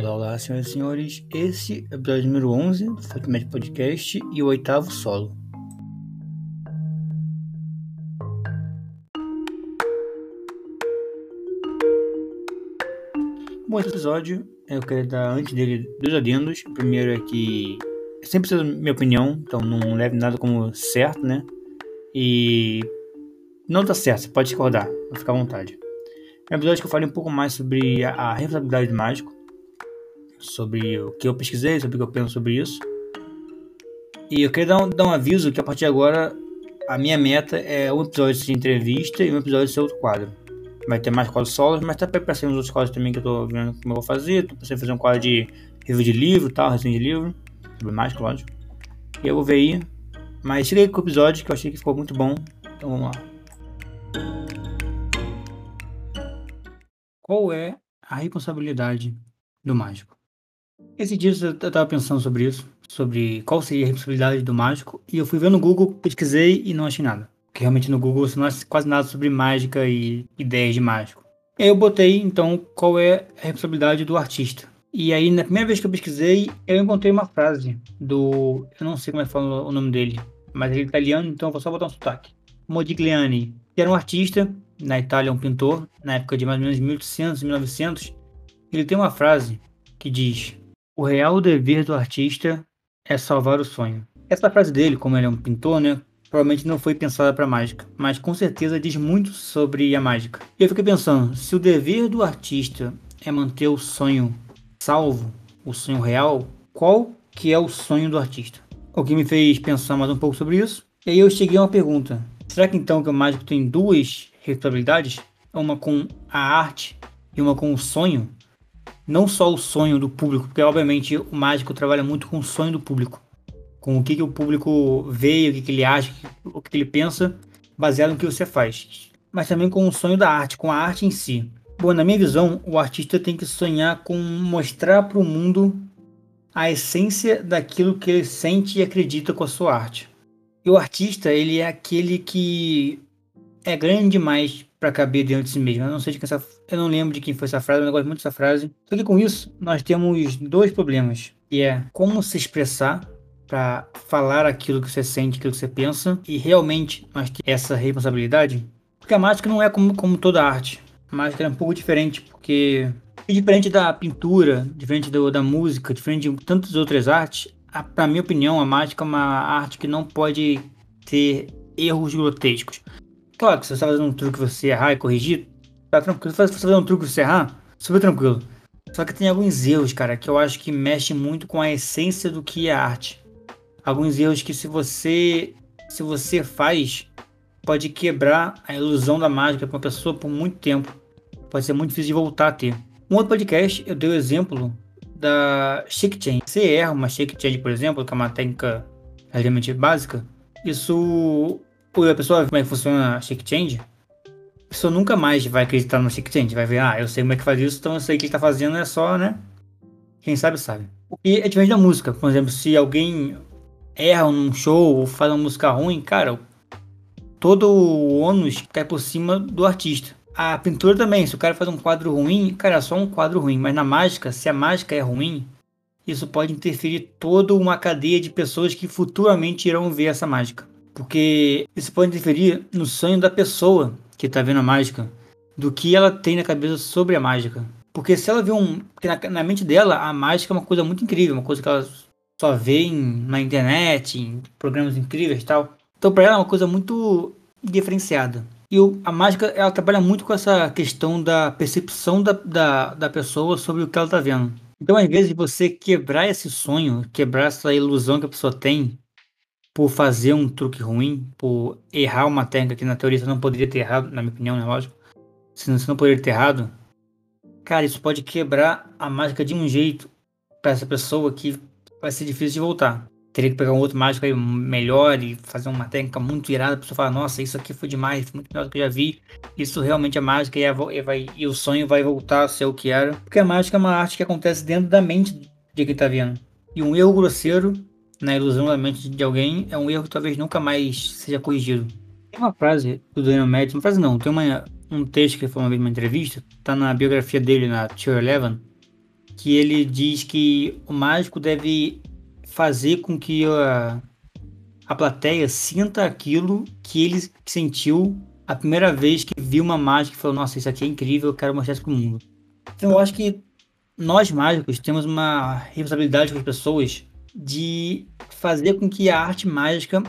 Olá, olá, senhoras e senhores. Esse é o episódio número 11 do Facmed Podcast e o oitavo solo. Bom, esse episódio eu quero dar antes dele dois adendos. O primeiro é que é sempre a minha opinião, então não leve nada como certo, né? E não tá certo, você pode discordar, vai ficar à vontade. É um episódio que eu falei um pouco mais sobre a, a do mágico, sobre o que eu pesquisei, sobre o que eu penso sobre isso. E eu queria dar um, dar um aviso que a partir de agora a minha meta é um episódio de entrevista e um episódio de outro quadro. Vai ter mais quadros solos, mas tá ser uns outros quadros também que eu tô vendo como eu vou fazer. Tô pensando em fazer um quadro de review de livro tal, resenha de livro, sobre mágica, lógico. E eu vou ver aí. Mas cheguei com o episódio que eu achei que ficou muito bom. Então vamos lá. Qual é a responsabilidade do mágico? Esse dia eu estava pensando sobre isso, sobre qual seria a responsabilidade do mágico, e eu fui ver no Google, pesquisei e não achei nada. Porque realmente no Google você não acha quase nada sobre mágica e ideias de mágico. Aí eu botei, então, qual é a responsabilidade do artista. E aí, na primeira vez que eu pesquisei, eu encontrei uma frase do. Eu não sei como é que fala o nome dele, mas ele é italiano, então eu vou só botar um sotaque. Modigliani, que era um artista na Itália, um pintor, na época de mais ou menos 1800, 1900, ele tem uma frase que diz: O real dever do artista é salvar o sonho. Essa frase dele, como ele é um pintor, né, provavelmente não foi pensada para mágica, mas com certeza diz muito sobre a mágica. E eu fiquei pensando, se o dever do artista é manter o sonho salvo, o sonho real, qual que é o sonho do artista? O que me fez pensar mais um pouco sobre isso. E aí eu cheguei a uma pergunta: será que então que o mágico tem duas responsabilidades, uma com a arte e uma com o sonho, não só o sonho do público, porque obviamente o mágico trabalha muito com o sonho do público, com o que, que o público vê, o que, que ele acha, o que ele pensa, baseado no que você faz, mas também com o sonho da arte, com a arte em si. Bom, na minha visão, o artista tem que sonhar com mostrar para o mundo a essência daquilo que ele sente e acredita com a sua arte. E o artista, ele é aquele que é grande demais para caber dentro de si mesmo. Eu não sei de quem essa, eu não lembro de quem foi essa frase, mas eu gosto muito dessa frase. Só que com isso, nós temos dois problemas, que é como se expressar para falar aquilo que você sente, aquilo que você pensa, e realmente nós temos essa responsabilidade. Porque a mágica não é como, como toda arte. A mágica é um pouco diferente, porque é diferente da pintura, diferente do, da música, diferente de tantas outras artes, para minha opinião, a mágica é uma arte que não pode ter erros grotescos. Claro que se você está fazendo um truque você errar e corrigir, tá tranquilo. Se você está fazendo um truque você errar, super tranquilo. Só que tem alguns erros, cara, que eu acho que mexem muito com a essência do que é arte. Alguns erros que se você se você faz, pode quebrar a ilusão da mágica para uma pessoa por muito tempo. Pode ser muito difícil de voltar a ter. Um outro podcast, eu dei o exemplo da shake chain. Se erra uma shake chain, por exemplo, que é uma técnica relativamente básica, isso a pessoa como é que funciona a shake change, a pessoa nunca mais vai acreditar no shake change. Vai ver, ah, eu sei como é que faz isso, então eu sei que ele tá fazendo, é só, né? Quem sabe, sabe. E é diferente da música. Por exemplo, se alguém erra num show ou faz uma música ruim, cara, todo o ônus cai por cima do artista. A pintura também, se o cara faz um quadro ruim, cara, é só um quadro ruim. Mas na mágica, se a mágica é ruim, isso pode interferir toda uma cadeia de pessoas que futuramente irão ver essa mágica. Porque isso pode interferir no sonho da pessoa que está vendo a mágica, do que ela tem na cabeça sobre a mágica. Porque se ela vê um. Na, na mente dela, a mágica é uma coisa muito incrível, uma coisa que ela só vê em, na internet, em programas incríveis e tal. Então, para ela é uma coisa muito diferenciada. E o, a mágica, ela trabalha muito com essa questão da percepção da, da, da pessoa sobre o que ela está vendo. Então, às vezes, você quebrar esse sonho, quebrar essa ilusão que a pessoa tem por fazer um truque ruim, por errar uma técnica que na teoria você não poderia ter errado, na minha opinião, né? Lógico. Você não, você não poderia ter errado. Cara, isso pode quebrar a mágica de um jeito para essa pessoa que vai ser difícil de voltar. Teria que pegar um outro mágico aí melhor e fazer uma técnica muito irada. A pessoa falar, nossa, isso aqui foi demais, foi muito melhor do que eu já vi. Isso realmente é mágica e, a, e, vai, e o sonho vai voltar a ser o que era. Porque a mágica é uma arte que acontece dentro da mente de quem tá vendo. E um erro grosseiro na ilusão da mente de alguém é um erro que talvez nunca mais seja corrigido. Tem uma frase do Daniel Madison, uma frase não, tem uma, um texto que ele falou uma vez numa entrevista, tá na biografia dele na Tier Eleven, que ele diz que o mágico deve fazer com que a, a plateia sinta aquilo que ele sentiu a primeira vez que viu uma mágica e falou: Nossa, isso aqui é incrível, eu quero mostrar isso pro mundo. Então eu acho que nós mágicos temos uma responsabilidade com as pessoas de fazer com que a arte mágica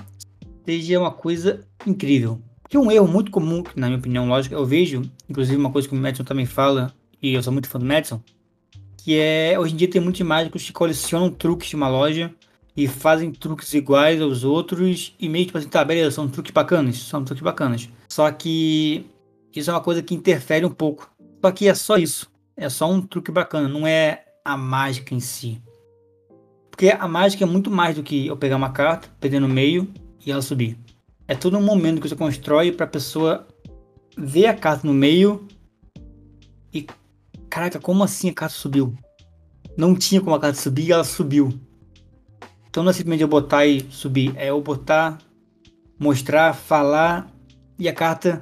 seja uma coisa incrível. Que é um erro muito comum, na minha opinião, lógico, eu vejo, inclusive uma coisa que o Madison também fala, e eu sou muito fã do Madison, que é, hoje em dia tem muitos mágicos que colecionam truques de uma loja e fazem truques iguais aos outros e meio tipo assim, tá, beleza, são truques bacanas, são truques bacanas. Só que isso é uma coisa que interfere um pouco. Só que é só isso, é só um truque bacana, não é a mágica em si. Porque a mágica é muito mais do que eu pegar uma carta, perder no meio e ela subir. É todo um momento que você constrói para a pessoa ver a carta no meio e caraca, como assim a carta subiu? Não tinha como a carta subir e ela subiu. Então não é simplesmente eu botar e subir, é eu botar, mostrar, falar e a carta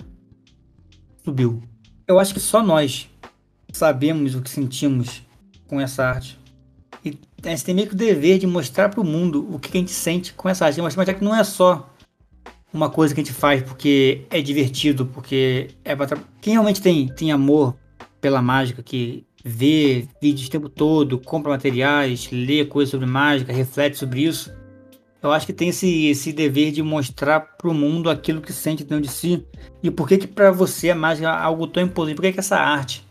subiu. Eu acho que só nós sabemos o que sentimos com essa arte. A gente tem meio que o dever de mostrar para o mundo o que a gente sente com essa arte. Mostrar que não é só uma coisa que a gente faz porque é divertido, porque é pra... Quem realmente tem, tem amor pela mágica, que vê vídeos o tempo todo, compra materiais, lê coisas sobre mágica, reflete sobre isso, eu acho que tem esse, esse dever de mostrar para o mundo aquilo que sente dentro de si e por que que para você a mágica é algo tão importante, por que que essa arte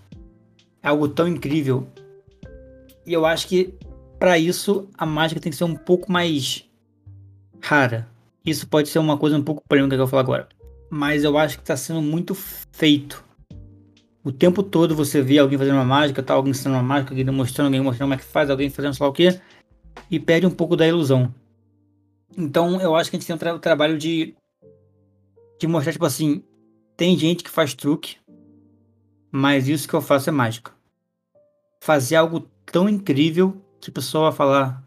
é algo tão incrível. E eu acho que para isso a mágica tem que ser um pouco mais rara. Isso pode ser uma coisa um pouco polêmica que eu vou falar agora. Mas eu acho que está sendo muito feito. O tempo todo você vê alguém fazendo uma mágica, tá alguém ensinando uma mágica, alguém demonstrando, alguém mostrando como é que faz, alguém fazendo sei lá o que, e perde um pouco da ilusão. Então eu acho que a gente tem um tra trabalho de, de mostrar, tipo assim, tem gente que faz truque, mas isso que eu faço é mágica. Fazer algo tão incrível que a pessoa vai falar: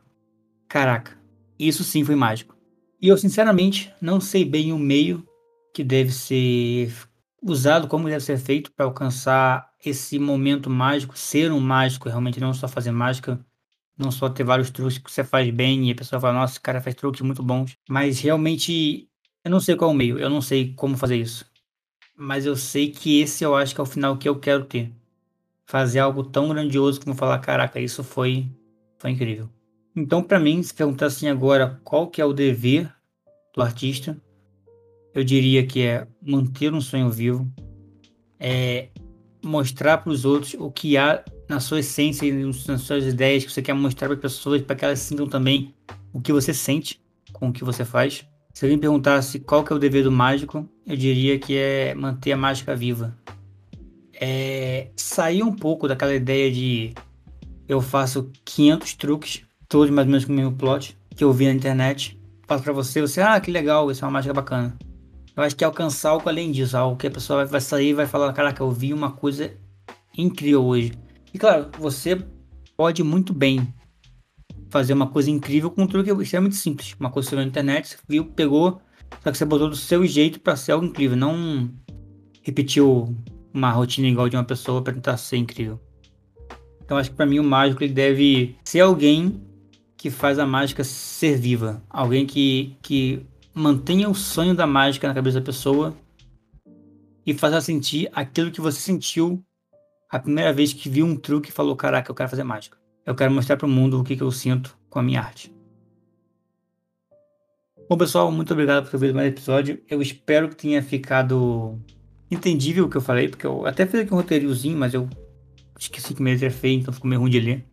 caraca, isso sim foi mágico. E eu, sinceramente, não sei bem o meio que deve ser usado, como deve ser feito para alcançar esse momento mágico, ser um mágico, realmente não só fazer mágica, não só ter vários truques que você faz bem e a pessoa fala, nossa, esse cara faz truques muito bons, mas realmente eu não sei qual é o meio, eu não sei como fazer isso. Mas eu sei que esse eu acho que é o final que eu quero ter. Fazer algo tão grandioso como falar, caraca, isso foi foi incrível. Então, para mim, se perguntar assim agora qual que é o dever do artista, eu diria que é manter um sonho vivo, é mostrar para os outros o que há na sua essência e nas suas ideias que você quer mostrar para as pessoas, para que elas sintam também o que você sente com o que você faz. Se alguém perguntasse qual que é o dever do mágico, eu diria que é manter a mágica viva. É sair um pouco daquela ideia de eu faço 500 truques, todos mais ou menos com o mesmo plot, que eu vi na internet. Passo para você, você, ah, que legal, isso é uma mágica bacana. Eu acho que é alcançar algo além disso, algo que a pessoa vai sair e vai falar, caraca, eu vi uma coisa incrível hoje. E claro, você pode muito bem fazer uma coisa incrível com um truque extremamente simples. Uma coisa que você viu na internet, você viu, pegou, só que você botou do seu jeito para ser algo incrível, não repetiu uma rotina igual de uma pessoa para tentar ser incrível. Então acho que para mim o mágico ele deve ser alguém que faz a mágica ser viva, alguém que, que mantenha o sonho da mágica na cabeça da pessoa e faça sentir aquilo que você sentiu a primeira vez que viu um truque e falou: Caraca, eu quero fazer mágica. Eu quero mostrar para o mundo o que, que eu sinto com a minha arte. Bom, pessoal, muito obrigado por ter visto mais episódio. Eu espero que tenha ficado entendível o que eu falei, porque eu até fiz aqui um roteirozinho, mas eu esqueci que minha letra é feia, então ficou meio ruim de ler.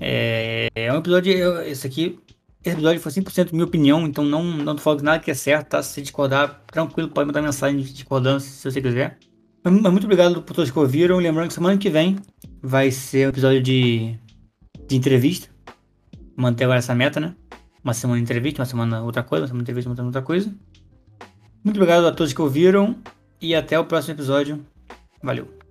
É, é um episódio, esse aqui, esse episódio foi 100% minha opinião, então não, não falando nada que é certo, tá? Se discordar, tranquilo, pode mandar mensagem de discordância se você quiser. Mas muito obrigado por todos que ouviram. Lembrando que semana que vem vai ser um episódio de, de entrevista. Manter agora essa meta, né? Uma semana de entrevista, uma semana outra coisa, uma semana de entrevista, uma outra coisa. Muito obrigado a todos que ouviram e até o próximo episódio. Valeu!